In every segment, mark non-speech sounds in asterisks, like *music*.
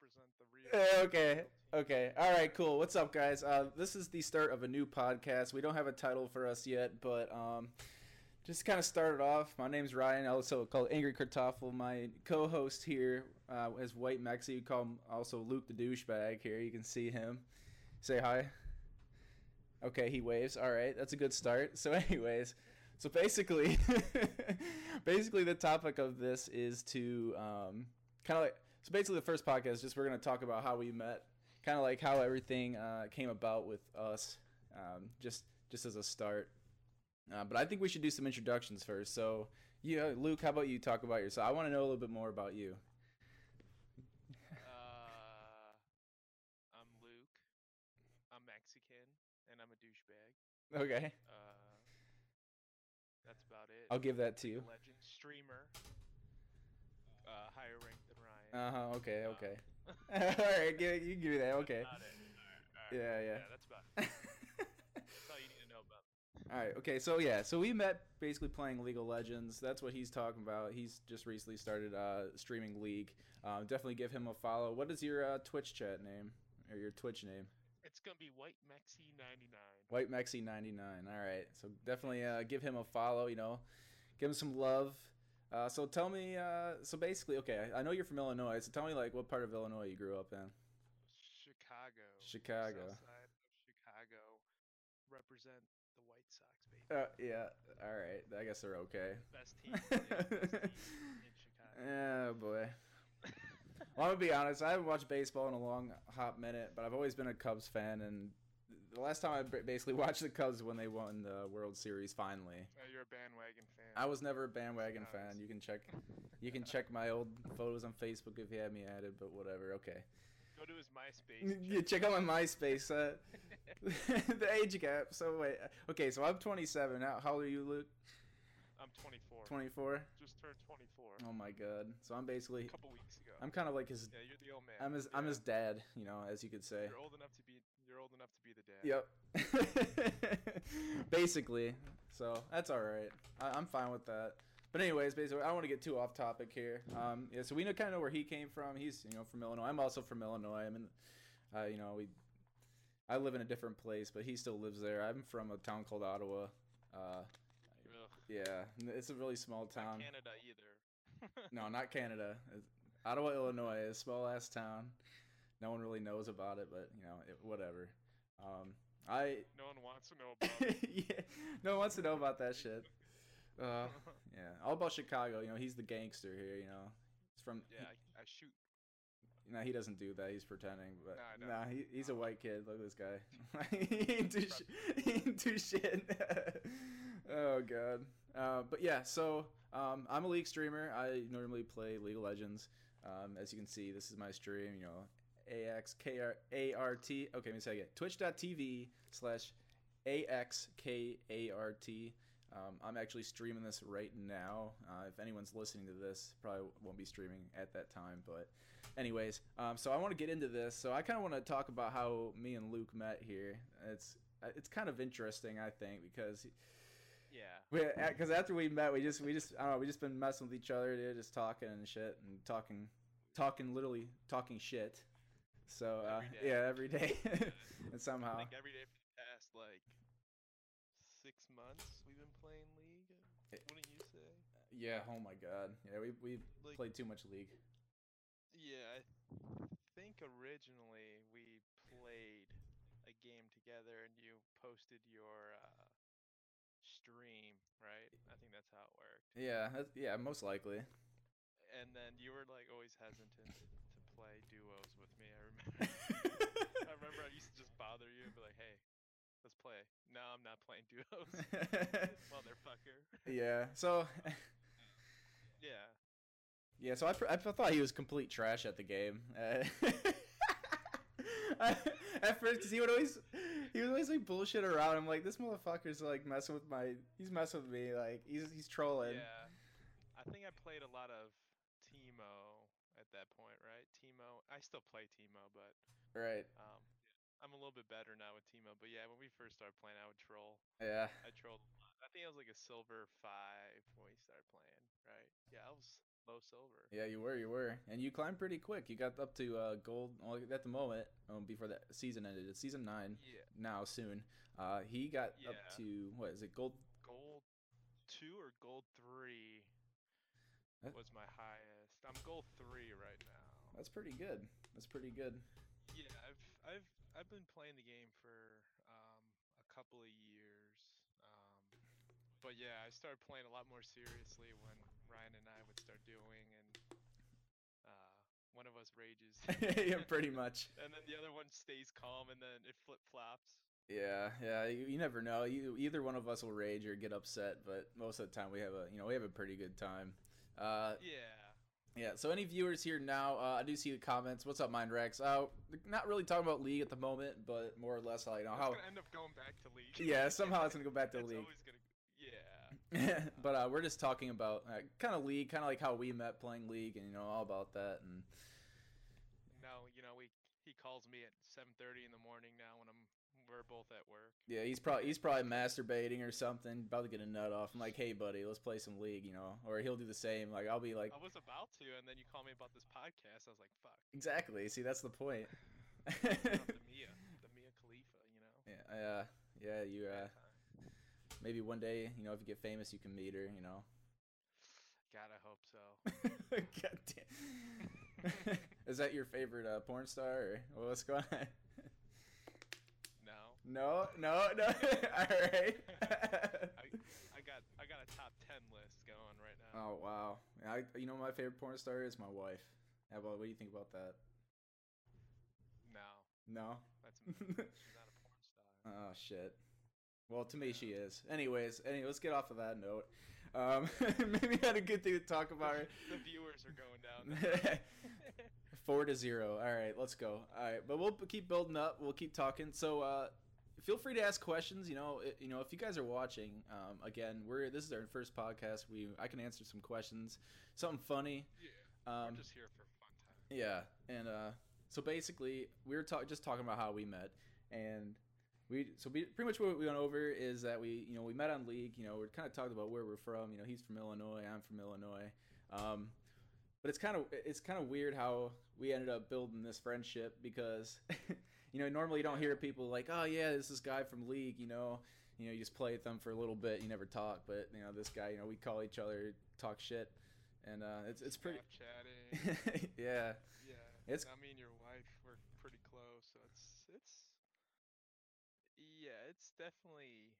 represent the real. Uh, okay. Okay. All right. Cool. What's up, guys? Uh, this is the start of a new podcast. We don't have a title for us yet, but um, just kind of started off. My name's Ryan, also called Angry Kartoffel. My co-host here uh, is White Mexi. You call him also Luke the douchebag. Here, you can see him. Say hi. Okay, he waves. All right, that's a good start. So, *laughs* anyways, so basically, *laughs* basically the topic of this is to um, kind of like so basically the first podcast just we're gonna talk about how we met, kind of like how everything uh, came about with us, um, just just as a start. Uh, but I think we should do some introductions first. So, yeah, Luke, how about you talk about yourself? I want to know a little bit more about you. Uh, I'm Luke. I'm Mexican, and I'm a douchebag. Okay, Uh, that's about it. I'll give that to you. Legend streamer. Uh, higher ranked than Ryan. Uh huh. Okay. Okay. *laughs* *laughs* All right. Give, you give me that. Okay. about it. Alright, alright. Yeah, yeah. Yeah, that's about it. *laughs* That's all you need to know about. All right. Okay. So yeah. So we met basically playing League of Legends. That's what he's talking about. He's just recently started uh, streaming League. Um, definitely give him a follow. What is your uh, Twitch chat name or your Twitch name? It's gonna be White Mexi ninety nine. White Mexi ninety nine. All right. So definitely uh, give him a follow. You know, give him some love. Uh, so tell me. Uh, so basically, okay. I know you're from Illinois. So tell me like what part of Illinois you grew up in. Chicago. Chicago. South side of Chicago. Represent the White Sox, baby. Uh, yeah. All right. I guess they're okay. Best *laughs* team. best team in Chicago. Oh boy. *laughs* Well, I'm gonna be honest. I haven't watched baseball in a long hot minute, but I've always been a Cubs fan, and the last time I basically *laughs* watched the Cubs when they won the World Series finally. Oh, you're a bandwagon fan. I was never a bandwagon Nice. fan. You can check, you can check my old photos on Facebook if you had me added, but whatever. Okay. Go to his MySpace. and Yeah, check out my MySpace. Uh, *laughs* *laughs* the age gap. So wait. Okay, so I'm 27. How, how old are you, Luke? I'm 24. 24. Just turned 24. Oh my God. So I'm basically, a couple weeks ago. I'm kind of like his. yeah, you're the old man. I'm his. I'm his dad. You know, as you could say. You're old enough to be. You're old enough to be the dad. Yep. *laughs* basically. So that's all right. I, I'm fine with that. But anyways, basically, I don't want to get too off topic here. Um, yeah, so we know kind of know where he came from. He's you know from Illinois. I'm also from Illinois. I'm in, uh, you know, we. I live in a different place, but he still lives there. I'm from a town called Ottawa. Uh, Ugh, yeah, it's a really small not town. Canada either. *laughs* No, not Canada. It's Ottawa, Illinois, is a small ass town. No one really knows about it, but you know, it, whatever. Um, I No one wants to know about it. *laughs* yeah, no one wants to know about that shit. *laughs* *laughs* Uh, yeah, all about Chicago. You know, he's the gangster here. You know, he's from. yeah, I, I shoot. He, nah, he doesn't do that. He's pretending. But Nah, nah, he, he's a white kid. Look at this guy. he ain't do Trust shit. He ain't do shit. oh god. Uh, but yeah, so um, I'm a league streamer. I normally play League of Legends. Um, as you can see, this is my stream. You know, A X K R A R T. Okay, let me say it again. Twitch.tv slash A X K A R T. Um, I'm actually streaming this right now. Uh, if anyone's listening to this, probably won't be streaming at that time. But, anyways, um, so I want to get into this. So I kind of want to talk about how me and Luke met here. It's uh, it's kind of interesting, I think, because Yeah. because after we met, we just we just I don't know, we just been messing with each other, dude, just talking and shit and talking, talking literally talking shit. So uh, Every yeah, every day, *laughs* *laughs* and I somehow think every day for the past like six months we've been playing League. Eh. Wouldn't you say? yeah. Oh my god, yeah, we we Like, played too much league. Yeah, I think originally we played a game together and you posted your uh, stream, right? I think that's how it worked. Yeah, that's, yeah, most likely. And then you were like always hesitant play duos with me. I remember. *laughs* *laughs* I remember I used to just bother you and be like, "Hey, let's play." No, I'm not playing duos, *laughs* motherfucker. yeah. So yeah. yeah, so I, I thought he was complete trash at the game. Uh, at first, cause he would always he would always like bullshit around. I'm like, this motherfucker's like messing with my. He's messing with me. Like he's he's trolling. Yeah. I think I played a lot of Teemo at that point, right? Teemo. I still play Teemo, but Right. um, I'm a little bit better now with Teemo. But yeah, when we first started playing, I would troll. Yeah. I trolled a lot. I think I was like a silver five when we started playing, right? Yeah, I was low silver. Yeah, you were, you were, and you climbed pretty quick. You got up to uh, gold. Well, at the moment, um, before the season ended, it's season nine Yeah, now. Soon, uh, he got up to what is it? Gold. gold two or gold three was my highest. I'm gold three right now. That's pretty good. That's pretty good. Yeah, I've I've I've been playing the game for um, a couple of years. Um, but yeah, I started playing a lot more seriously when Ryan and I would start doing, and uh, one of us rages, *laughs* yeah, pretty *laughs* much. and then the other one stays calm, and then it flip flops. Yeah, yeah. You, you never know. You, either one of us will rage or get upset, but most of the time we have a you know we have a pretty good time. Uh, Yeah. Yeah, so any viewers here now, uh, I do see the comments. What's up, Mind Rex? Uh, not really talking about League at the moment, but more or less, you know, It's how. gonna end up going back to league. *laughs* Yeah, somehow it's gonna go back to *laughs* it's League. always gonna. Yeah. *laughs* but uh, we're just talking about uh, kind of League, kind of like how we met playing League, and you know all about that. And No, you know we he calls me at 7:30 in the morning now when I'm we're both at work. yeah, he's probably he's probably masturbating or something, about to get a nut off. I'm like, hey, buddy, let's play some League, you know, or he'll do the same. Like I'll be like, I was about to, and then you call me about this podcast. I was like, fuck. exactly. See, that's the point. Shout out to *laughs* Mia, the Mia Khalifa, you know. yeah, uh, yeah, you. Uh, maybe one day, you know, if you get famous, you can meet her. You know. God, I hope so. *laughs* God damn. *laughs* Is that your favorite uh, porn star or what's going on? No, No, no. *laughs* All right. *laughs* I, I got I got a top 10 list going right now. oh wow. I, you know, my favorite porn star is my wife. How about what do you think about that? No, No. that's *laughs* she's not a porn star. Oh shit. Well, to me, she is. Anyways, anyway, let's get off of that note. Um, maybe not a good thing to talk about. the viewers are going down. Four to zero. All right, let's go. All right, but we'll keep building up. We'll keep talking. So, uh, feel free to ask questions. You know, i- you know, if you guys are watching, um, again, we're this is our first podcast. We I can answer some questions, something funny. yeah, Um, we're just here for fun time. yeah, and uh, so basically, we were talk- just talking about how we met, and we so we, pretty much what we went over is that we you know we met on League. You know, we kind of talked about where we're from. You know, he's from Illinois, I'm from Illinois. Um, but it's kind of it's kind of weird how we ended up building this friendship because *laughs* you know normally you don't hear people like oh yeah this is guy from League. You know, you know you just play with them for a little bit, you never talk. But you know this guy, you know we call each other, talk shit, and uh, it's it's pretty. Snapchatting. *laughs* yeah. Yeah, It's- I mean, your wife, we're pretty close, so it's it's. Yeah, it's definitely.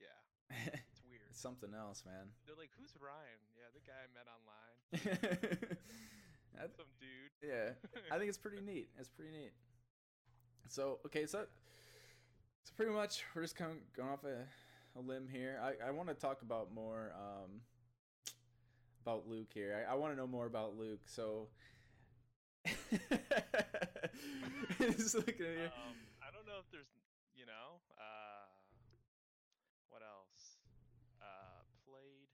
Yeah, it's *laughs* weird. It's something else, man. They're like, "Who's Ryan?" Yeah, the guy I met online. *laughs* Some dude. yeah, I think it's pretty neat. It's pretty neat. So okay, so so pretty much we're just kind of going off a, a limb here. I, I want to talk about more um, about Luke here. I, I want to know more about Luke. So *laughs* he's looking at um, I don't know if there's, you know, uh, what else? Uh, played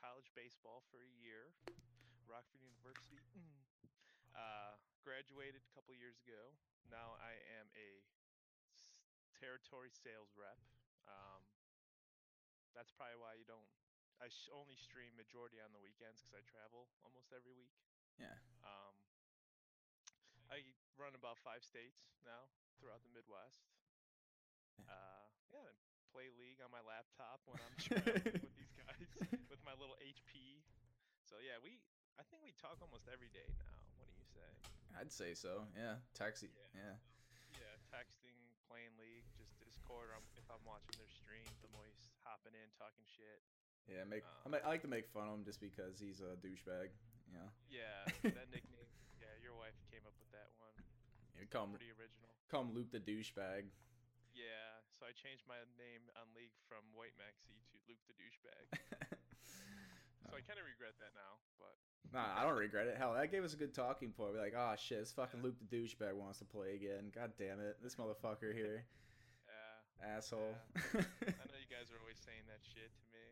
college baseball for a year, Rockford University. *clears throat* Uh, graduated a couple years ago. Now I am a s- territory sales rep. Um, that's probably why you don't. I sh- only stream majority on the weekends because I travel almost every week. Yeah. Um, I run about five states now throughout the Midwest. Yeah. Uh, yeah, and play League on my laptop when I'm *laughs* traveling with these guys with my little HP. So yeah, we I think we talk almost every day now. What do you say? I'd say so. Yeah, taxi. Yeah. Yeah. Yeah, texting, playing League, just Discord. Or I'm, if I'm watching their streams, I'm always hopping in, talking shit. Yeah, make I, Um, ma- I like to make fun of him just because he's a douchebag. Yeah. Yeah, *laughs* that nickname. Yeah, your wife came up with that one. you call him Pretty original. call him Luke the douchebag. Yeah, so I changed my name on League from White Maxi to Luke the douchebag. *laughs* So I kind of regret that now, but nah, I don't regret it. Hell, that gave us a good talking point. We're like, oh shit, this fucking Luke the douchebag wants to play again. God damn it, this motherfucker here, *laughs* yeah, asshole. I know you guys are always saying that shit to me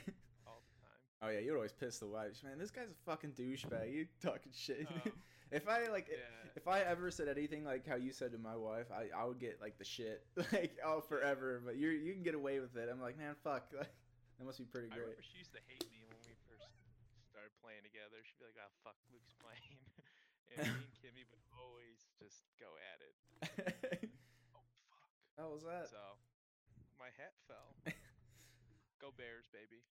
*laughs* all the time. oh yeah, you would always piss the wife. Man, this guy's a fucking douchebag. You talking shit. Um, *laughs* if I like, yeah. if I ever said anything like how you said to my wife, I, I would get like the shit, like oh forever. But you you can get away with it. I'm like, man, fuck. Like, that must be pretty I great. remember she used to hate me when we first started playing together. She'd be like, "Oh fuck, Luke's *laughs* playing," and me and *laughs* Kimmy would always just go at it. *laughs* Oh fuck! How was that? So my hat fell. go Bears, baby.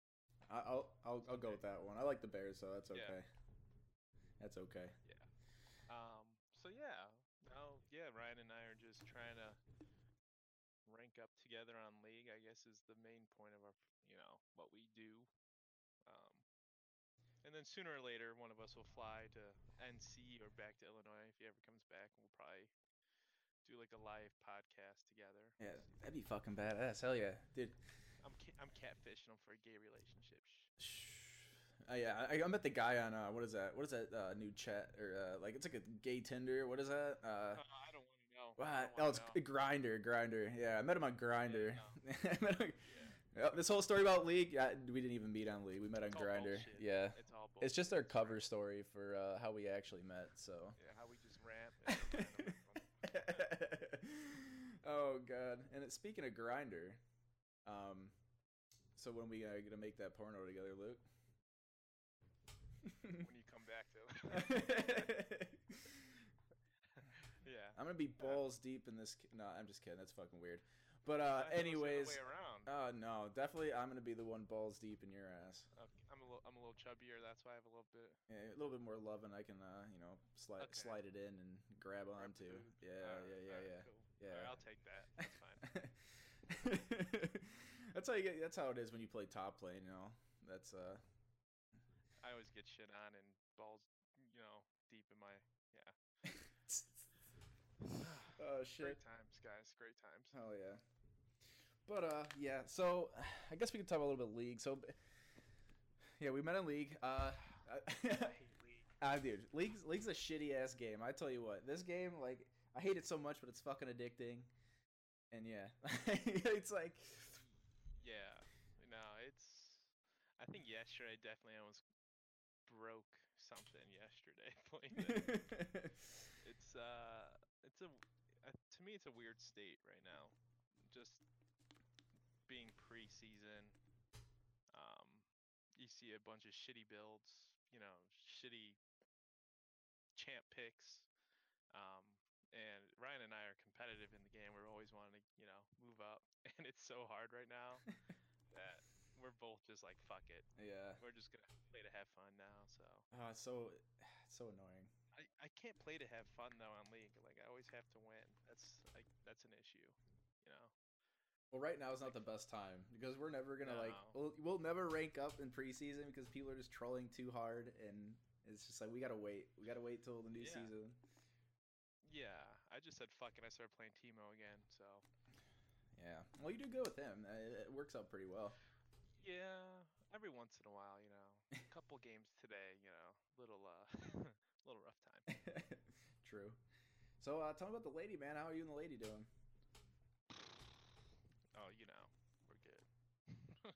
I- I'll I'll I'll go with that one. I like the Bears, so that's Yeah. okay. That's okay. Yeah. Um. So yeah, no, yeah. Ryan and I are just trying to rank up together on league. I guess is the main point of our, you know, what we do. Um. And then sooner or later, one of us will fly to NC or back to Illinois if he ever comes back, and we'll probably do like a live podcast together. Yeah, that'd be fucking badass. Hell yeah, dude. I'm ca- I'm catfishing him for a gay relationship. Shh. Uh, yeah, I, I met the guy on uh, what is that? What is that uh, new chat or uh, like it's like a gay Tinder? What is that? Uh, Uh, I don't want to know. I Oh, it's know. Grindr, Grindr. Yeah, I met him on Grindr. no. *laughs* I met him- Yep, this whole story about League, yeah, we didn't even meet on League. We met on Grindr. Yeah, It's all it's just our bullshit. cover story for uh, how we actually met. So. Yeah, how we just rant. and kind of- *laughs* oh god! And it, speaking of Grindr, um, so when we uh, gonna make that porno together, Luke? when you come back to *laughs* yeah. I'm gonna be balls deep in this. No, I'm just kidding. That's fucking weird. But uh, I thought it was the other anyways, uh, no, definitely, I'm gonna be the one balls deep in your ass. Okay, I'm a little, I'm a little chubbier. That's why I have a little bit. Yeah, a little bit more love, and I can, uh, you know, slide Okay. slide it in and grab grab onto. Yeah, Alright, yeah, yeah, alright, yeah. Cool. Yeah. Alright, I'll take that. That's fine. *laughs* that's how you get. That's how it is when you play top lane. You know, that's uh. I always get shit on and balls, you know, deep in my yeah. *laughs* *sighs* Oh shit. Great times, guys. Great times. Hell yeah. But uh yeah, so *sighs* I guess we can talk a little bit of league. So *sighs* yeah, we met in league. Uh *laughs* I hate league. Ah, dude, league's league's a shitty ass game. I tell you what, this game like I hate it so much, but it's fucking addicting. And yeah, *laughs* it's like Yeah. No, it's. I think yesterday definitely almost broke something yesterday *laughs* playing it. it's uh it's a uh, to me it's a weird state right now just preseason um you see a bunch of shitty builds you know shitty champ picks um and Ryan and I are competitive in the game we're always wanting to you know move up *laughs* and it's so hard right now *laughs* that we're both just like fuck it yeah. we're just gonna play to have fun now so Oh, it's so *sighs* so annoying. I, I can't play to have fun though on league. Like I always have to win. That's like that's an issue, you know. Well, right now is not the best time because we're never gonna like we'll, we'll never rank up in preseason because people are just trolling too hard, and it's just like we gotta wait. We gotta wait till the new Yeah. season. Yeah, I just said fuck and I started playing Teemo again. So Yeah. Well, you do good with him. Uh, It works out pretty well. yeah, every once in a while, you know, a *laughs* couple games today, you know, little uh, *laughs* little rough time. *laughs* True. So, uh, tell me about the lady, man. How are you and the lady doing? Oh, you know, we're good. *laughs*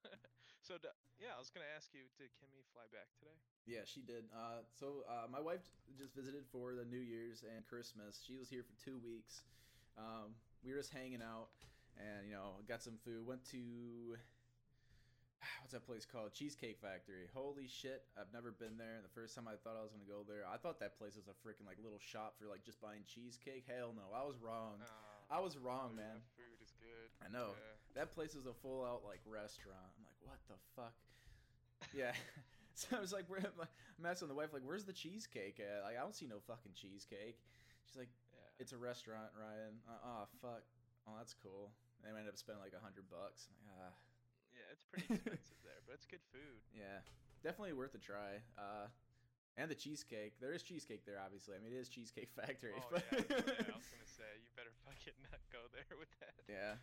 so d- yeah, I was gonna ask you, did Kimmy fly back today? Yeah, she did. Uh, so uh, my wife just visited for the New Year's and Christmas. She was here for two weeks. Um, we were just hanging out, and you know, got some food. Went to *sighs* what's that place called? Cheesecake Factory. Holy shit! I've never been there. The first time I thought I was gonna go there, I thought that place was a freaking like little shop for like just buying cheesecake. Hell no, I was wrong. Uh, I was wrong, man. Food. I know. Yeah. That place is a full out like restaurant. I'm like, what the fuck? Yeah. *laughs* *laughs* so I was like, where, I'm asking the wife like, where's the cheesecake at? Like, I don't see no fucking cheesecake. She's like, Yeah. it's a restaurant, Ryan. Uh, oh fuck. Oh, that's cool. And I ended up spending like a hundred bucks. I'm like, ah, Yeah, it's pretty expensive there, but it's good food. *laughs* yeah, definitely worth a try. Uh, and the cheesecake. There is cheesecake there, obviously. I mean, it is Cheesecake *laughs* Factory. Oh but- yeah, yeah, I was gonna say you better fucking not go there with that. Yeah.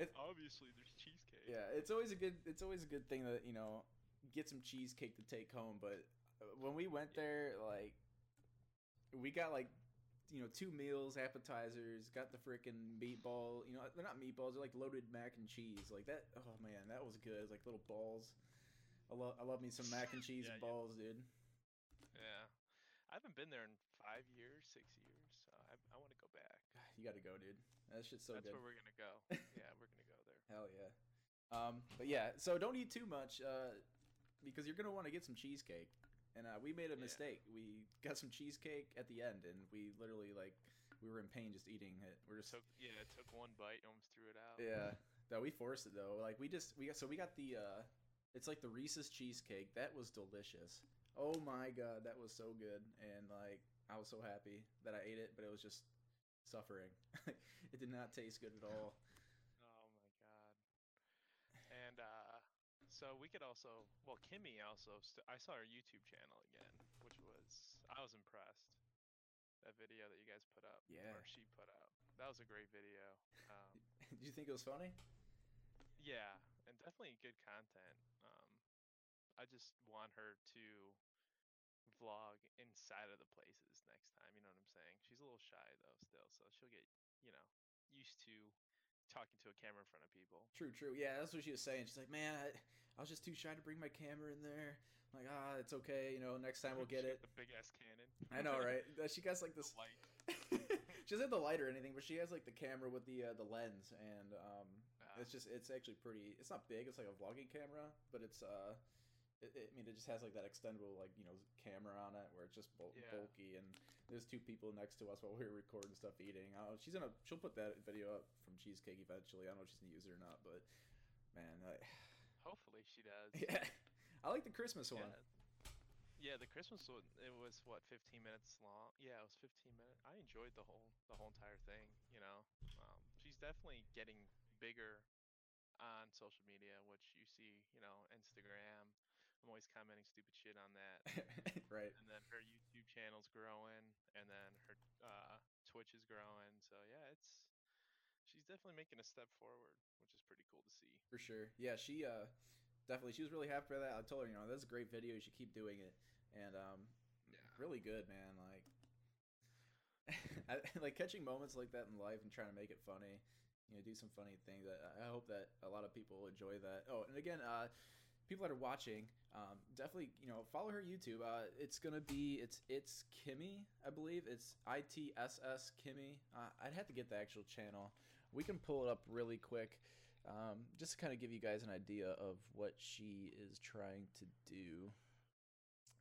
*laughs* Obviously, there's cheesecake. Yeah, it's always a good it's always a good thing that you know get some cheesecake to take home. But uh, when we went there, like we got like you know two meals, appetizers, got the freaking meatball. You know they're not meatballs; they're like loaded mac and cheese. Like that. Oh man, that was good. Like little balls. I love I love me some mac and *laughs* cheese Yeah, yeah. balls, dude. Yeah. I haven't been there in five years, six years, so I, I want to go back. *sighs* You got to go, dude. That shit's so That's good. where we're gonna go. yeah, we're gonna go there. *laughs* Hell yeah. Um, but yeah, so don't eat too much uh, because you're gonna want to get some cheesecake. and uh, we made a Yeah. mistake. We got some cheesecake at the end, and we literally like we were in pain just eating it. We're just Took yeah, it took one bite, almost threw it out. yeah. No, we forced it though. Like we just we got so we got the uh, it's like the Reese's cheesecake. That was delicious. Oh my god, that was so good, and like I was so happy that I ate it, but it was just suffering. *laughs* it did not taste good at all. Oh my god. And uh so we could also well Kimmy also st- I saw her YouTube channel again, which was I was impressed. That video that you guys put up Yeah. or she put up. That was a great video. *laughs* Um Did you think it was funny? yeah, and definitely good content. Um I just want her to vlog inside of the places next time, you know what I'm saying? She's a little shy though still, so she'll get, you know, used to talking to a camera in front of people. True, true. Yeah, that's what she was saying. She's like, man, I, I was just too shy to bring my camera in there. I'm like, ah, it's okay. You know, next time we'll *laughs* get She it. The big ass cannon. I know, right? *laughs* She got like this. Light. *laughs* she doesn't have the light or anything, but she has like the camera with the uh, the lens, and um, Ah. it's just it's actually pretty. It's not big. It's like a vlogging camera, but it's uh, it, it, I mean, it just has like that extendable like you know camera on it where it's just bul- Yeah. bulky, and there's two people next to us while we were recording stuff eating. Uh, she's gonna she'll put that video up from Cheesecake eventually. I don't know if she's gonna use it or not, but man, I, *sighs* Hopefully she does. yeah, I like the Christmas one. Yeah. Yeah, the Christmas one. It was what 15 minutes long. Yeah, it was 15 minutes. I enjoyed the whole the whole entire thing. You know, um, she's definitely getting bigger on social media, which you see. You know, Instagram. I'm always commenting stupid shit on that. *laughs* right. and then her YouTube channel's growing, and then her uh, Twitch is growing. So yeah, it's she's definitely making a step forward, which is pretty cool to see. For sure. Yeah, she uh definitely she was really happy for that. I told her, you know, that's a great video, you should keep doing it. And um Yeah. really good, man. Like *laughs* I, like catching moments like that in life and trying to make it funny. You know, do some funny things. I, I hope that a lot of people enjoy that. Oh, and again, uh people that are watching, um, definitely, you know, follow her YouTube. Uh, it's gonna be it's it's Kimmy, I believe. It's I T S S Kimmy. Uh, I'd have to get the actual channel. We can pull it up really quick, um, just to kind of give you guys an idea of what she is trying to do.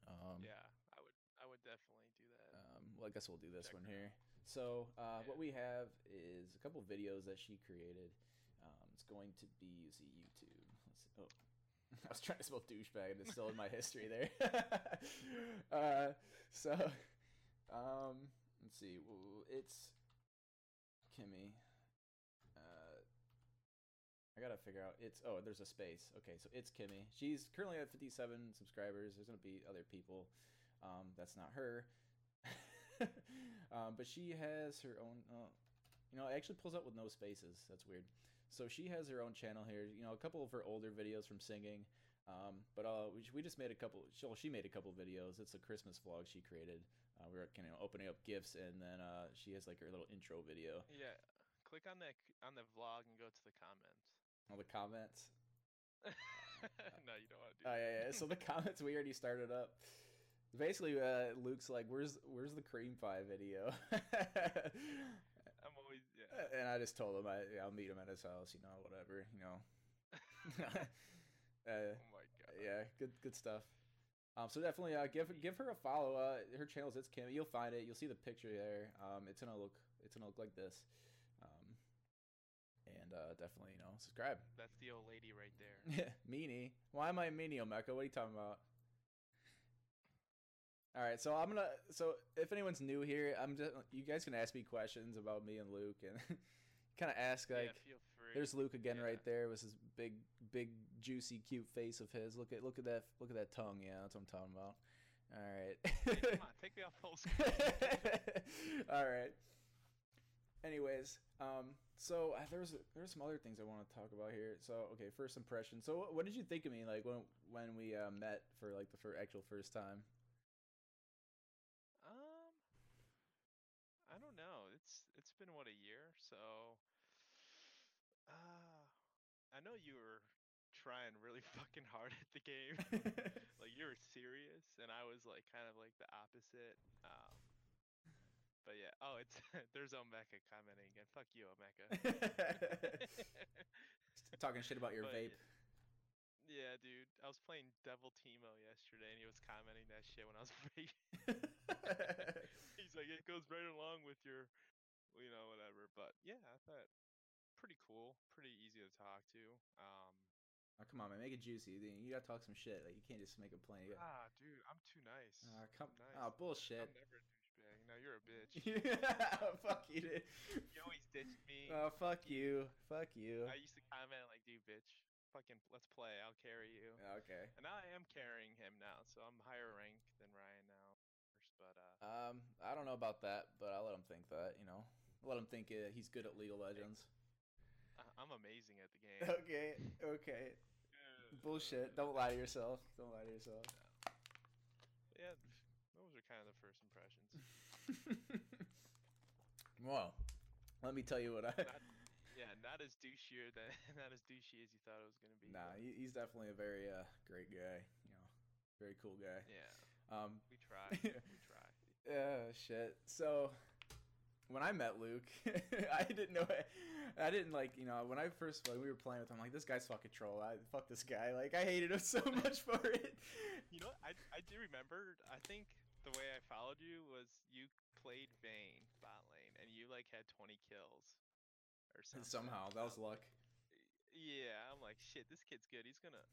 Um, yeah, I would I would definitely do that. um, well, I guess we'll do this Check one here. So, uh, what we have is a couple videos that she created. Um, it's going to be using YouTube. Let's see. Oh, *laughs* I was trying to spell douchebag, and it's still in my history there. *laughs* uh, so, um, let's see. It's Kimmy. Uh, I gotta figure out. It's oh, there's a space. Okay, so it's Kimmy. She's currently at 57 subscribers. There's gonna be other people. Um, that's not her. *laughs* um, but she has her own. Uh, you know, it actually pulls up with no spaces. That's weird. So she has her own channel here. You know, a couple of her older videos from singing. Um, but uh, we, we just made a couple. She, well, she made a couple videos. It's a Christmas vlog she created. Uh, we were kind of opening up gifts, and then uh, she has like her little intro video. Yeah, click on that on the vlog and go to the comments. All the comments. *laughs* no, you don't want to do Oh yeah, yeah. So the *laughs* comments we already started up. Basically, uh, Luke's like, "Where's where's the cream pie video?" *laughs* I'm always yeah. and I just told him I I'll meet him at his house. You know, whatever. You know. *laughs* uh, oh my god. yeah, good good stuff. Um, so definitely uh, give give her a follow. Uh, her channel's it's Kim. You'll find it. You'll see the picture there. Um, it's gonna look it's gonna look like this. Um, and uh, definitely you know subscribe. That's the old lady right there. *laughs* meanie. Why am I a meanie, Omeka? What are you talking about? All right, so I'm gonna. So if anyone's new here, I'm just. You guys can ask me questions about me and Luke, and *laughs* kind of ask like. yeah, feel free. There's Luke again Yeah. right there with his big, big, juicy, cute face of his. Look at look at that look at that tongue. Yeah, that's what I'm talking about. All right. Come on, *laughs* take me off full *laughs* screen. All right. Anyways, um, so uh, there's there's some other things I want to talk about here. So okay, first impression. So what, what did you think of me like when when we uh, met for like the fir- actual first time? Um, I don't know. It's it's been what a year, so uh, I know you were trying really *laughs* fucking hard at the game. *laughs* like you were serious, and I was like kind of like the opposite. Um, but yeah. Oh, it's *laughs* there's Omeka commenting again. Fuck you, Omeka. Talking shit about your But vape. Yeah, dude. I was playing Devil Teemo yesterday, and he was commenting that shit when I was playing. He's like, it goes right along with your, you know, whatever. But yeah, I thought pretty cool, pretty easy to talk to. Um, oh, come on, man, make it juicy. You gotta talk some shit. Like you can't just make a plain. You gotta... ah, dude, I'm too nice. Ah, come. nice. Oh, bullshit. I'm never a douchebag. No, you're a *laughs* bitch. yeah, fuck you, dude. you always ditch me. Oh, fuck you. Fuck you. I used to comment like, dude, bitch, fucking, let's play. I'll carry you. Okay. And now I am carrying him now, so I'm higher rank than Ryan now. But uh, Um, I don't know about that, but I'll let him think that. You know, let him think uh, he's good at League of Legends. I'm amazing at the game. Okay. Okay. Bullshit. Don't lie to yourself. Don't lie to yourself. Yeah, those are kind of the first impressions. *laughs* well, let me tell you what I. Not, yeah, not as douchier than *laughs* not as douchey as you thought it was gonna be. Nah, but he's definitely a very uh, great guy. You know, very cool guy. yeah, Um, we try. *laughs* we try. Yeah, shit. So when I met Luke, *laughs* I didn't know. I didn't like you know when I first when we were playing with him. I'm like this guy's fucking troll. I fuck this guy. Like I hated him *laughs* so much for it. You know, I I do remember. I think the way I followed you was you played Vayne bot lane, and you like had 20 kills or something. Somehow that was luck. Yeah, I'm like, shit, this kid's good. He's gonna,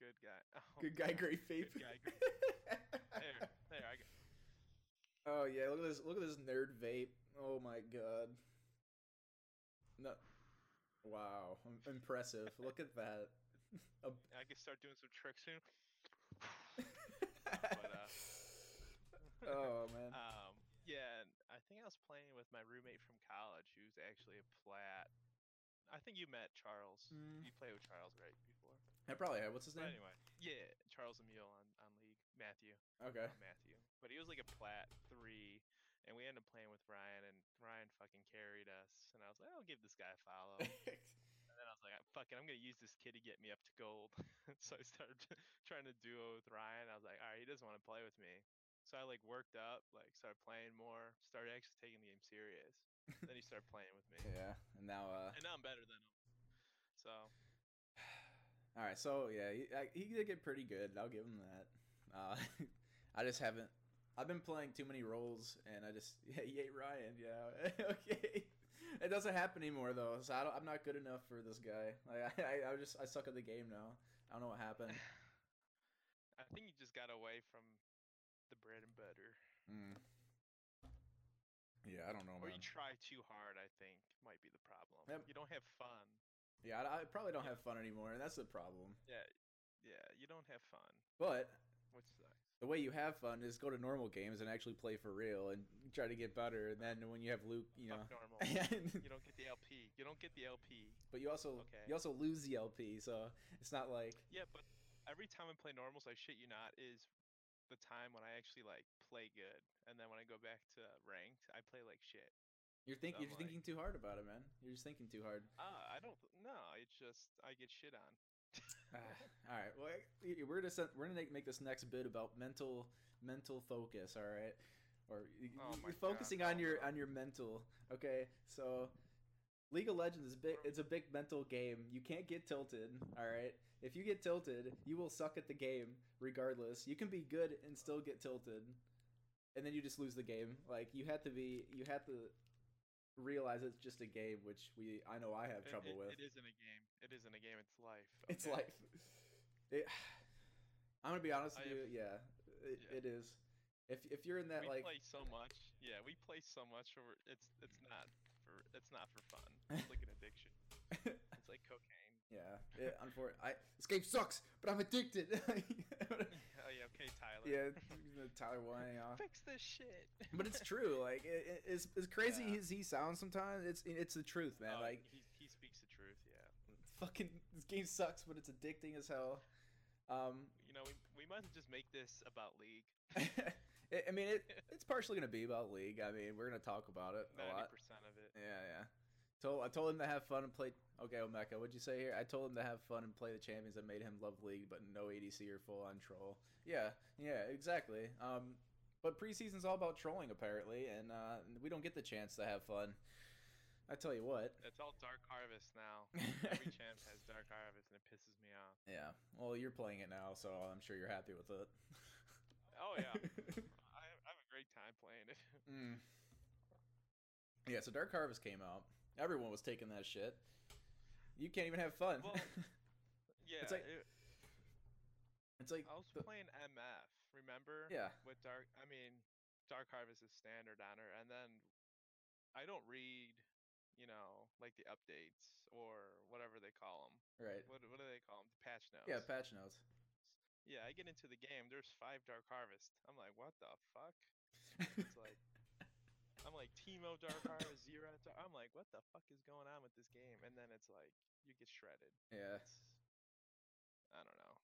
good guy. *laughs* Oh, Good guy, great faith. Good guy, great. There, there, I got. oh yeah, look at this. Look at this nerd vape. Oh my god. No. Wow, impressive. Look at that. A- I can start doing some tricks soon. *laughs* But uh, oh man. um, yeah, I think I was playing with my roommate from college, who's actually a plat. I think you met Charles. Mm. You played with Charles right before. I probably have. What's his But name? anyway, yeah, Charles Emile on on League. Matthew. Okay. Matthew. But he was like a plat three, and we ended up playing with Ryan, and Ryan fucking carried us. And I was like, I'll give this guy a follow. and then *laughs* I was like, fuck it, I'm gonna use this kid to get me up to gold. *laughs* so I started *laughs* trying to duo with Ryan. I was like, all right, he doesn't want to play with me. So I like worked up, like started playing more, started actually taking the game serious. then he started playing with me, yeah. And now uh and now I'm better than him. So *sighs* All right, so yeah, he, I, he did get pretty good. I'll give him that. Uh, I just haven't. I've been playing too many roles, and I just *laughs* yeah, yay Ryan, yeah, *laughs* okay. It doesn't happen anymore though, so I don't, I'm not good enough for this guy. Like *laughs* I, I, I just I suck at the game now. I don't know what happened. *sighs* I think you just got away from the bread and butter. Mm. Yeah, I don't know, Or man. you try too hard, I think, might be the problem. Yep. You don't have fun. Yeah, I, I probably don't Yeah. have fun anymore, and that's the problem. Yeah, yeah, you don't have fun, But which sucks. The way you have fun is go to normal games and actually play for real and try to get better. And then when you have Luke, you know, *laughs* you don't get the LP. You don't get the LP. but you also Okay. you also lose the LP, so it's not like Yeah, but every time I play normals, I shit you not, is the time when I actually like play good, and then when I go back to ranked, I play like shit. you're think So you're I'm thinking too hard about it, man. You're just thinking too hard. Ah, I don't. No, it's just I get shit on. Ah, all right, well, we're gonna we're gonna make, make this next bit about mental mental focus. All right, or Oh you're focusing God, on your on your mental. Okay, so League of Legends is big. It's a big mental game. You can't get tilted. All right, if you get tilted, you will suck at the game regardless. You can be good and still get tilted, and then you just lose the game. Like you have to be, you have to realize it's just a game, which we I know I have It- trouble it- with. It isn't a game. It isn't a game. It's life. It's life. It, I'm gonna be honest with you. Yeah, it, Yeah. it is. If if you're in that like we like, play so much. Yeah, we play so much. Over, it's it's not for it's not for fun. It's like an addiction. *laughs* It's like cocaine. yeah, it, unfortunately, I this game sucks, but I'm addicted. *laughs* Oh yeah, okay, Tyler. yeah, *laughs* Tyler whining off. Fix this shit. But it's true. Like it, it, as as crazy Yeah. as he sounds sometimes, it's it's the truth, man. Oh, like he he speaks the truth. Yeah. Fucking this game sucks, but it's addicting as hell. Um, You know, we we might just make this about league. *laughs* I I mean, it, it's partially gonna be about league. I mean, we're gonna talk about it a Ninety lot. percent of it. Yeah, yeah. Told I told him to have fun and play. Okay, Omeka, what'd you say here? I told him to have fun and play the champions that made him love league, but no ADC or full on troll. Yeah, yeah, exactly. Um, but preseason's all about trolling apparently, and uh, we don't get the chance to have fun. I tell you what. It's all Dark Harvest now. *laughs* Every champ has Dark Harvest, and it pisses me off. Yeah. Well, you're playing it now, so I'm sure you're happy with it. Oh yeah, *laughs* I, I have a great time playing it. *laughs* Mm. Yeah, so Dark Harvest came out. Everyone was taking that shit. You can't even have fun. Well, Yeah, It's like- it- it's like I was the- playing MF. Remember? yeah, With Dark, I mean, Dark Harvest is standard on her, and then I don't read, you know, like the updates or whatever they call them. right. What what do they call them? The patch notes. Yeah, patch notes. Yeah, I get into the game. There's five Dark Harvest. I'm like, what the fuck? It's like, *laughs* I'm like Teemo Dark Harvest, Zero. Dark. I'm like, what the fuck is going on with this game? And then it's like, you get shredded. yeah. It's, I don't know.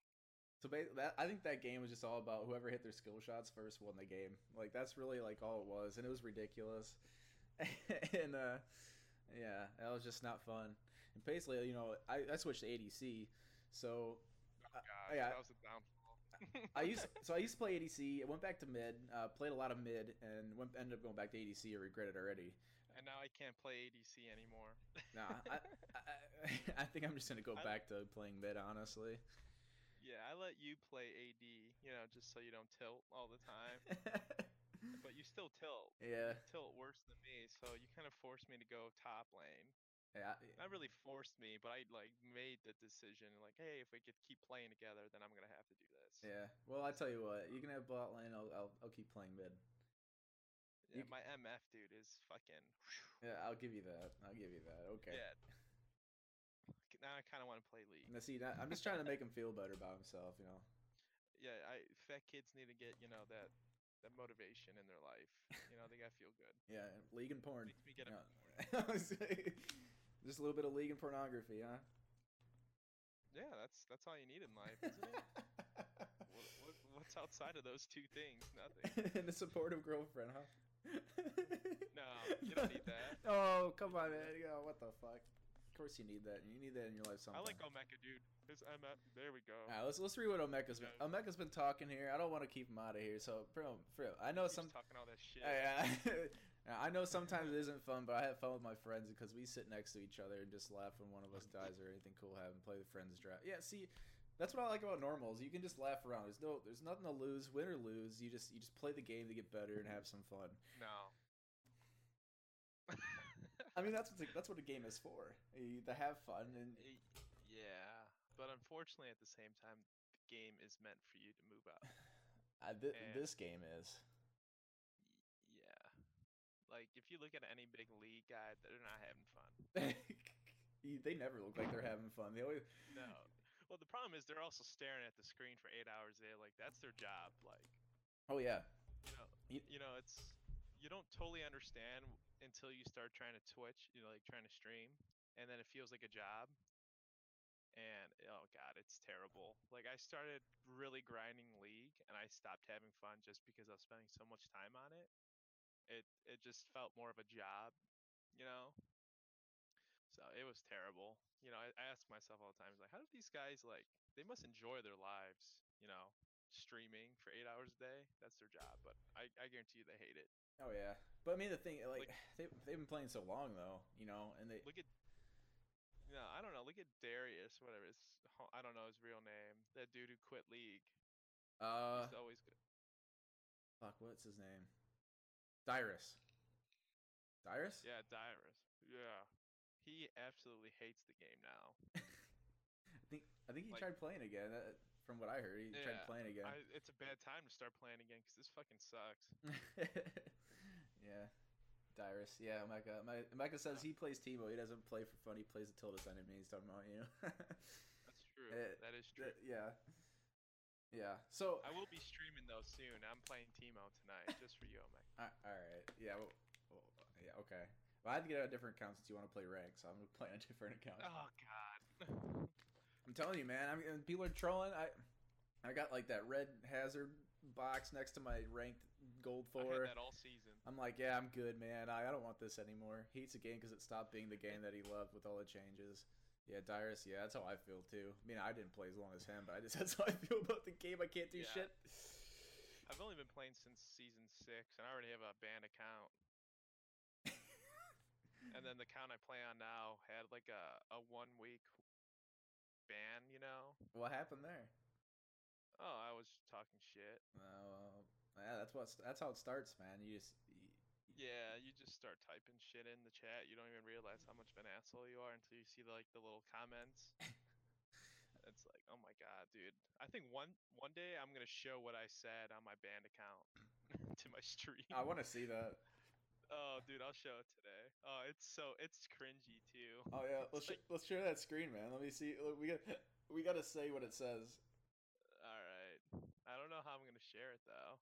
So that I think that game was just all about whoever hit their skill shots first won the game. Like that's really like all it was, and it was ridiculous. *laughs* and uh, yeah, that was just not fun. And basically, you know, I, I switched to ADC, so Oh, Uh, gosh, yeah. that was a downfall. I used so I used to play ADC. I went back to mid, uh, played a lot of mid, and went, ended up going back to ADC. I regret it already. and now I can't play ADC anymore. Nah, I, I, *laughs* I think I'm just gonna go I- back to playing mid, honestly. yeah, I let you play AD, you know, just so you don't tilt all the time. *laughs* but you still tilt. yeah, You tilt worse than me, so you kind of forced me to go top lane. yeah, Not really forced me, but I like made the decision like, hey, if we could keep playing together, then I'm gonna have to do this. yeah. Well, I tell you what, you um can have bot lane. I'll, I'll, I'll keep playing mid. Yeah, You my MF dude is fucking. Yeah, I'll give you that. I'll give you that. Okay. Yeah. Now I kind of want to play League. Now, see, that, I'm just trying to make him feel better about himself, you know. Yeah, I fat kids need to get you know that that motivation in their life. You know, they gotta feel good. *laughs* Yeah, league and porn. Makes me get Yeah. *laughs* just a little bit of league and pornography, huh? Yeah, that's that's all you need in life, *laughs* isn't it? what, what, what's outside of those two things? Nothing. and a supportive girlfriend, huh? No, you don't need that. Oh, come on, man. What the fuck? Of course you need that. You need that in your life sometimes. I like Omeka, dude. There we go. Alright, let's let's read what Omeka's been. Omeka's been talking here. I don't want to keep him out of here. So, for real, for I know He's some. talking all that shit. Yeah, yeah. *laughs* I know sometimes it isn't fun, but I have fun with my friends because we sit next to each other and just laugh when one of us dies or anything cool happen. Play the friends draft. Yeah, see, that's what I like about normals. You can just laugh around. There's no, there's nothing to lose, win or lose. You just, you just play the game to get better and have some fun. No. I mean, *laughs* that's what the, that's what a game is for. eh, To have fun and yeah, but unfortunately, at the same time, the game is meant for you to move up. *sighs* uh, th- And- this game is. Yeah. Like if you look at any big league guy, they're not having fun. *laughs* They never look like they're having fun. They always. No. Well, the problem is they're also staring at the screen for eight hours a day. Like that's their job. Like Oh yeah. you know, You- you know, it's you don't totally understand until you start trying to Twitch. You know, like trying to stream, and then it feels like a job. And oh god, it's terrible. Like I started really grinding League, and I stopped having fun just because I was spending so much time on it. It it just felt more of a job, you know. So it was terrible. You know, I, I ask myself all the time, like, how do these guys like? They must enjoy their lives, you know, streaming for eight hours a day. That's their job, but I, I guarantee you they hate it. Oh yeah. But I mean, the thing, like, Like- *sighs* they they've been playing so long though, you know, and they. Look at, no, I don't know. Look at Darius, whatever. His, I don't know his real name. That dude who quit League. Uh, He's always good. fuck, what's his name? Dyrus. Dyrus? Yeah, Dyrus. Yeah, he absolutely hates the game now. *laughs* I think I think he Like- tried playing again. Uh, from what I heard, he tried Yeah, playing again. I, it's a bad time to start playing again because this fucking sucks. *laughs* yeah. Dyrus. Yeah, Mecca. Me- Mecca says he plays Teemo. He doesn't play for fun. He plays until his enemy. He's talking about you. *laughs* That's true. Eh, that is true. yeah. Yeah. So. I will be streaming though soon. I'm playing Teemo tonight just for you, a- *laughs* all right. Yeah. Well, well, yeah. Okay. Well, I had to get out a different account since you want to play rank, so I'm gonna play on a different account. Oh God. I'm telling you, man. I mean, people are trolling. I, I got like that red hazard box next to my ranked gold I four. had that all season. I'm like, yeah, I'm good, man. I, I don't want this anymore. He hates the game because it stopped being the game that he loved with all the changes. Yeah, Dyrus. Yeah, that's how I feel too. I mean, I didn't play as long as him, but I just *laughs* that's how I feel about the game. I can't do Yeah. shit. I've only been playing since season six, and I already have a banned account. *laughs* and then then the account I play on now had like a, a one week ban, you know? What happened there? Oh, I was talking shit. Uh, yeah, that's what that's how it starts, man. You just you, Yeah, you just start typing shit in the chat. You don't even realize how much of an asshole you are until you see like the little comments. *laughs* it's like, oh my god, dude. I think one one day I'm gonna show what I said on my band account *clears throat* *laughs* to my stream. I want to see that. Oh, dude, I'll show it today. Oh, it's so it's cringy too. Oh yeah, let's sh- let's share that screen, man. Let me see. Look, We got we got to say what it says. All right. I don't know how I'm gonna share it though.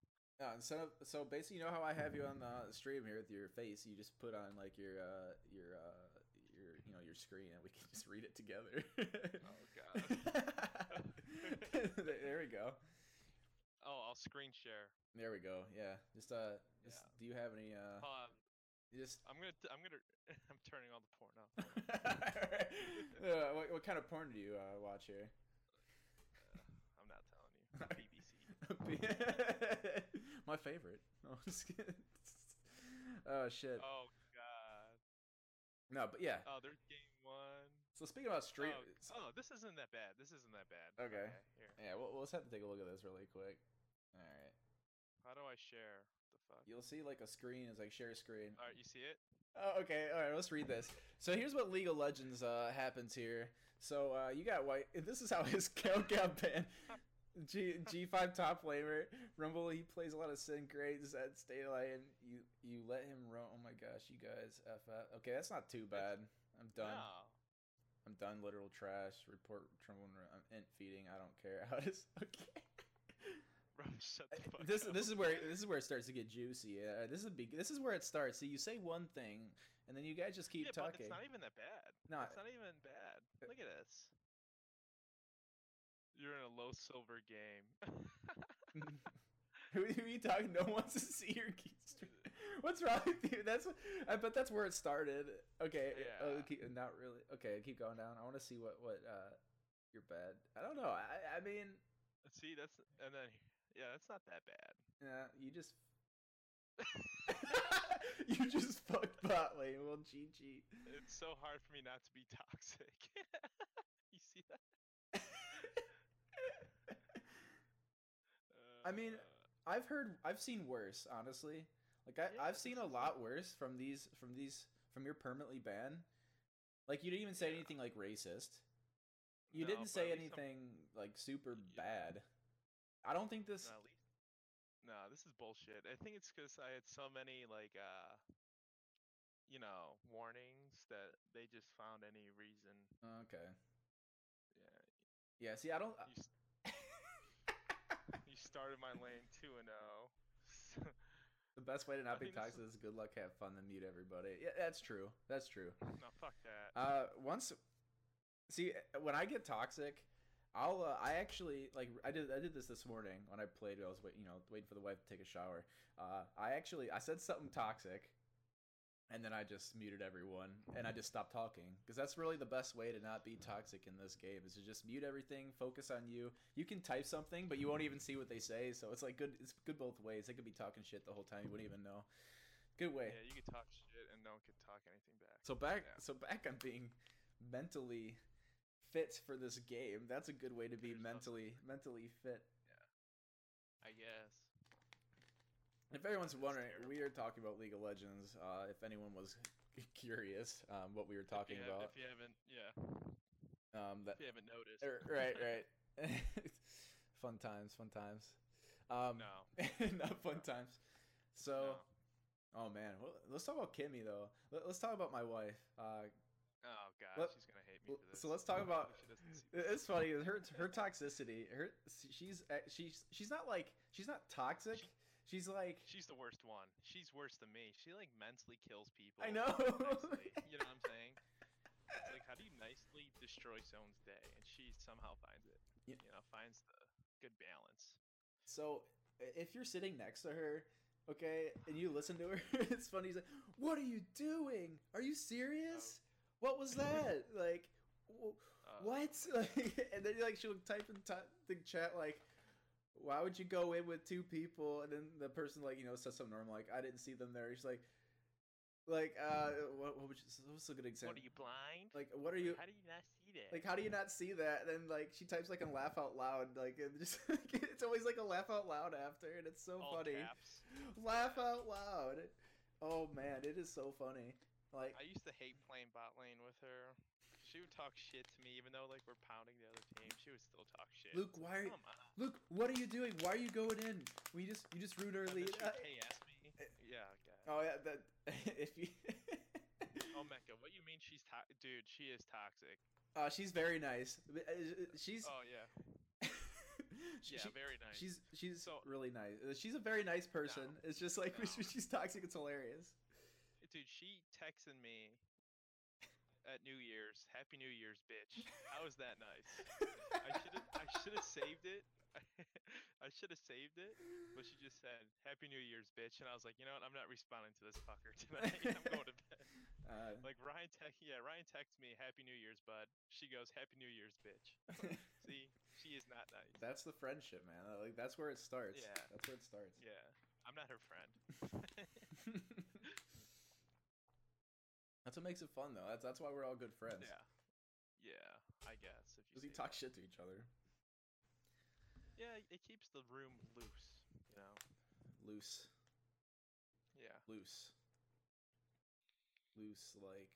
Uh, instead of so basically, you know how I have you on the stream here with your face. You just put on like your uh your uh your you know your screen, and we can just read it together. Oh god. *laughs* there we go. Oh, I'll screen share. There we go. Yeah. Just uh, just, do you have any uh? On. You Just I'm gonna. T- I'm gonna. *laughs* I'm turning all the porn off. uh, *laughs* what, what kind of porn do you uh, watch here? I'm not telling you. *laughs* BBC. My favorite. No, I'm just kidding. Oh shit. Oh god. No, but yeah. Oh, there's game one. So speaking about stream, Oh, oh, this isn't that bad. This isn't that bad. Okay. Here. yeah, we'll, we'll just have to take a look at this really quick. All right. How do I share? Fuck. You'll see like a screen is like share screen. All right, you see it? Oh, okay. All right. Let's read this. So here's what League of Legends uh, happens here. So uh, you got white. *laughs* This is how his count got *laughs* banned. G G5 top laner Rumble. He plays a lot of Syncrates at Daylight, and you you let him roam. Oh my gosh, you guys f up. Okay, that's not too bad. I'm done. No. I'm done. Literal trash. Report Trumbull. I'm int feeding. I don't care. How does *laughs* okay. *laughs* Shut the fuck this up. this is where this is where it starts to get juicy. Uh, this is big. This is where it starts. So you say one thing, and then you guys just keep yeah, but talking. it's not even that bad. No, it's not even bad. Look at this. You're in a low silver game. *laughs* who, are you talking? No one wants to see your key *laughs* stream. What's wrong with you? That's I bet that's where it started. Okay. Oh, Yeah. keep, not really. Okay, keep going down. I want to see what what uh your bed. I don't know. I I mean, See, that's and then yeah, it's not that bad. yeah, you just *laughs* you just fucked bot lane. Well, GG. It's so hard for me not to be toxic. *laughs* you see that? *laughs* I mean, Uh, I've heard I've seen worse, honestly. Like I, Yeah, I've seen a lot worse from these from these from your permanently banned. Like you didn't even say Yeah. anything like racist. You no, didn't say least I'm- anything like super Yeah. bad. I don't think this No, no, this is bullshit. I think it's because I had so many like, uh, you know, warnings that they just found any reason. Okay. Yeah, Yeah, see I don't you, s- you started my lane two and oh. zero. *laughs* the best way to not I be think this is- toxic is good luck, have fun, then mute everybody. Yeah, that's true. That's true. no, fuck that. Uh, once, see, when I get toxic, I'll. Uh, I actually like. I did. I did this this morning when I played. I was wait, you know, waiting for the wife to take a shower. Uh, I actually I said something toxic, and then I just muted everyone and I just stopped talking because that's really the best way to not be toxic in this game is to just mute everything, focus on you. You can type something, but you won't even see what they say. So it's like good. It's good both ways. They could be talking shit the whole time. You wouldn't even know. Good way. Yeah, you could talk shit and no one could talk anything back. So back, Yeah. so back on being mentally fit for this game. That's a good way to be There's mentally mentally fit. Yeah, I guess. If anyone's That's wondering, terrible. we are talking about League of Legends. Uh, if anyone was *laughs* curious, um, what we were talking if have- about, If you haven't, yeah, um, that if you haven't noticed. er, *laughs* right, right, *laughs* fun times, fun times. Um, No. not fun times. So, oh man, well, let's talk about Kimmy though. Let, us talk about my wife. Uh, Oh god, Let- she's gonna hate me Well, for this. so let's talk about- Hopefully *laughs* she doesn't see It- It's funny. Her her toxicity. Her she's uh, she's she's not like she's not toxic. She- She's like She's the worst one. She's worse than me. She like mentally kills people. I know. nicely. you know what I'm saying? It's like how do you nicely destroy someone's day, and she somehow finds it. Yeah. You know, finds the good balance. so if you're sitting next to her, okay, and you listen to her, *laughs* it's funny. He's like, "What are you doing? Are you serious? What was that? *laughs* like, Uh, what?" *laughs* Like, and then like she'll type in t- the chat like. Why would you go in with two people and then the person like you know says something normal like I didn't see them there. She's like, Like, uh, what, what would you, what's a good example? What are you blind? Like, what are you? How do you not see that? Like, how do you not see that? And Then, like, she types like a laugh out loud. Like, it just *laughs* it's always like a laugh out loud after, and it's so All funny. caps. *laughs* Laugh out loud. Oh man, it is so funny. Like, I used to hate playing bot lane with her. She would talk shit to me, even though like we're pounding the other team. She would still talk shit. Luke, why are you, Luke? What are you doing? Why are you going in? We just you just ruined our lead. Uh, would KS me. Yeah, okay. oh yeah, that *laughs* if you. Oh, Mecca, what do you mean she's to- dude? She is toxic. Uh, she's very nice. Uh, She's Oh yeah, *laughs* she- yeah, very nice. She's she's So- really nice. Uh, She's a very nice person. It's just like *laughs* No. she's toxic. It's hilarious. dude. She texted me at New Year's, Happy New Year's, bitch. How was that nice? I should have *laughs* I should have saved it. *laughs* I should have saved it, but she just said Happy New Year's, bitch, and I was like, you know what? I'm not responding to this fucker *laughs* tonight. I'm going to bed. Uh, Like Ryan text, yeah, Ryan texts me Happy New Year's, bud. She goes Happy New Year's, bitch. See, she is not nice. that's the friendship, man. Like that's where it starts. Yeah. That's where it starts. Yeah, I'm not her friend. That's what makes it fun, though. That's that's why we're all good friends. yeah, yeah, I guess if you Because we say talk that. shit to each other. Yeah, it keeps the room loose. You know. Loose, Yeah. loose, loose. Like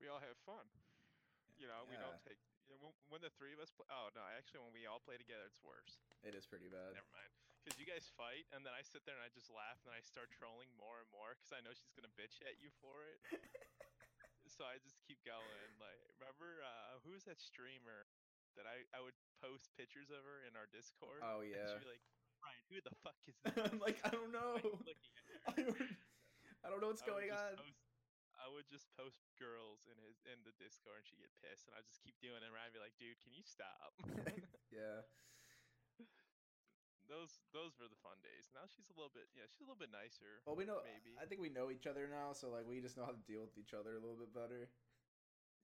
We all have fun. You know, we don't take. You know, when, when the three of us play. Oh no, actually, when we all play together, it's worse. it is pretty bad. Never mind. Because you guys fight, and then I sit there and I just laugh, and I start trolling more and more because I know she's gonna bitch at you for it. *laughs* so I just keep going. Like, remember uh, who was that streamer that I I would post pictures of her in our Discord? Oh And yeah. she'd be like, Ryan, who the fuck is *laughs* that? I'm like I don't know. Why are you looking at her?" *laughs* I don't, I don't know what's I going on. Post, I would just post girls in his in the Discord, and she'd get pissed, and I just keep doing it. And Ryan be like, "Dude, can you stop?" yeah. Those those were the fun days. Now she's a little bit, yeah, she's a little bit nicer. Well, we know. Maybe. I think we know each other now, so like we just know how to deal with each other a little bit better.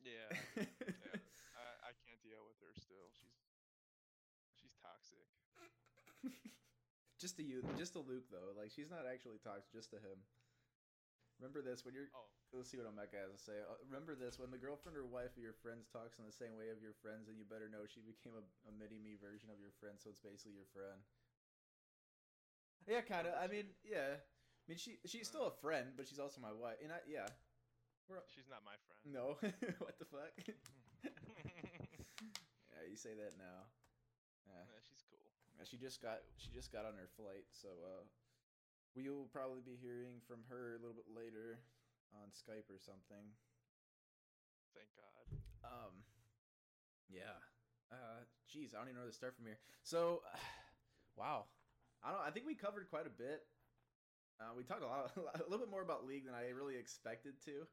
Yeah, yeah. *laughs* I, I can't deal with her still. She's she's toxic. *laughs* just to you, just to Luke though. Like she's not actually toxic, just to him. Remember this when you're. Oh, Let's see what Omeka has to say. Uh, remember this when the girlfriend or wife of your friends talks in the same way of your friends, and you better know she became a, a mini me version of your friend, so it's basically your friend. Yeah, kind of. I mean, yeah. I mean, she she's still a friend, but she's also my wife. And I, yeah. We're, she's not my friend. no, *laughs* what the fuck? *laughs* yeah, you say that now. Yeah. Yeah, she's cool. Yeah, she just got she just got on her flight, so uh, we will probably be hearing from her a little bit later on Skype or something. Thank God. Um, yeah. Uh, geez, I don't even know where to start from here. So, *sighs* wow, I don't. I think we covered quite a bit. Uh, we talked a lot, *laughs* a little bit more about League than I really expected to.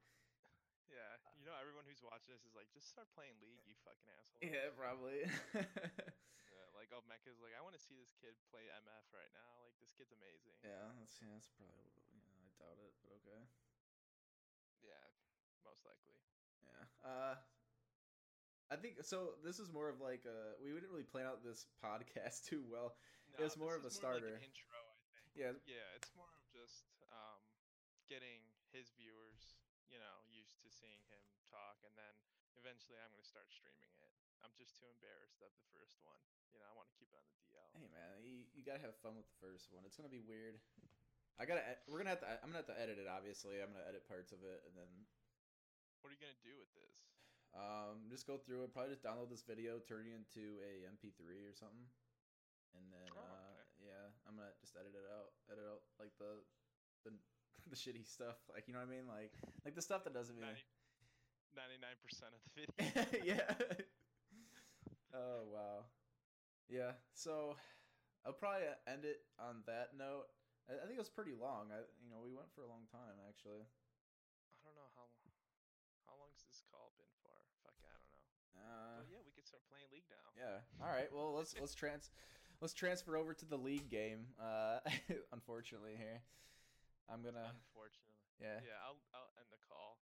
Yeah, you know, everyone who's watching this is like, just start playing League, you fucking asshole. Yeah, probably. *laughs* Yeah, like, oh, Mecca's like, I want to see this kid play MF right now. Like, this kid's amazing. yeah, that's yeah, that's probably. Yeah, I doubt it, but okay. Yeah, most likely. Yeah. Uh I think so this is more of like uh we didn't really plan out this *laughs* podcast too well. No, It's more of a like starter. an intro, I think. Yeah. Yeah, it's more of just um, getting his viewers, you know, used to seeing him talk, and then eventually I'm gonna start streaming it. I'm just too embarrassed of the first one. You know, I want to keep it on the DL. Hey man, you, you got to have fun with the first one. It's going to be weird. I got to we're going to have to I'm going to have to edit it obviously. I'm going to edit parts of it and then What are you gonna do with this? um just go through it, probably just download this video, turn it into a MP3 or something. And then Oh, uh yeah, I'm to just edit it out. Edit out like the the *laughs* the shitty stuff, like you know what I mean? Like like the stuff that doesn't mean 99 percent of the video. *laughs* yeah. *laughs* oh wow. Yeah. So I'll probably end it on that note. I, I think it was pretty long. I you know we went for a long time actually. I don't know how how long's this call been for? Fuck, I don't know. Uh, But yeah, we could start playing League now. yeah. All right. Well, let's let's trans let's transfer over to the league game. Uh, *laughs* unfortunately here, I'm gonna Unfortunately. yeah. Yeah, I'll I'll end the call.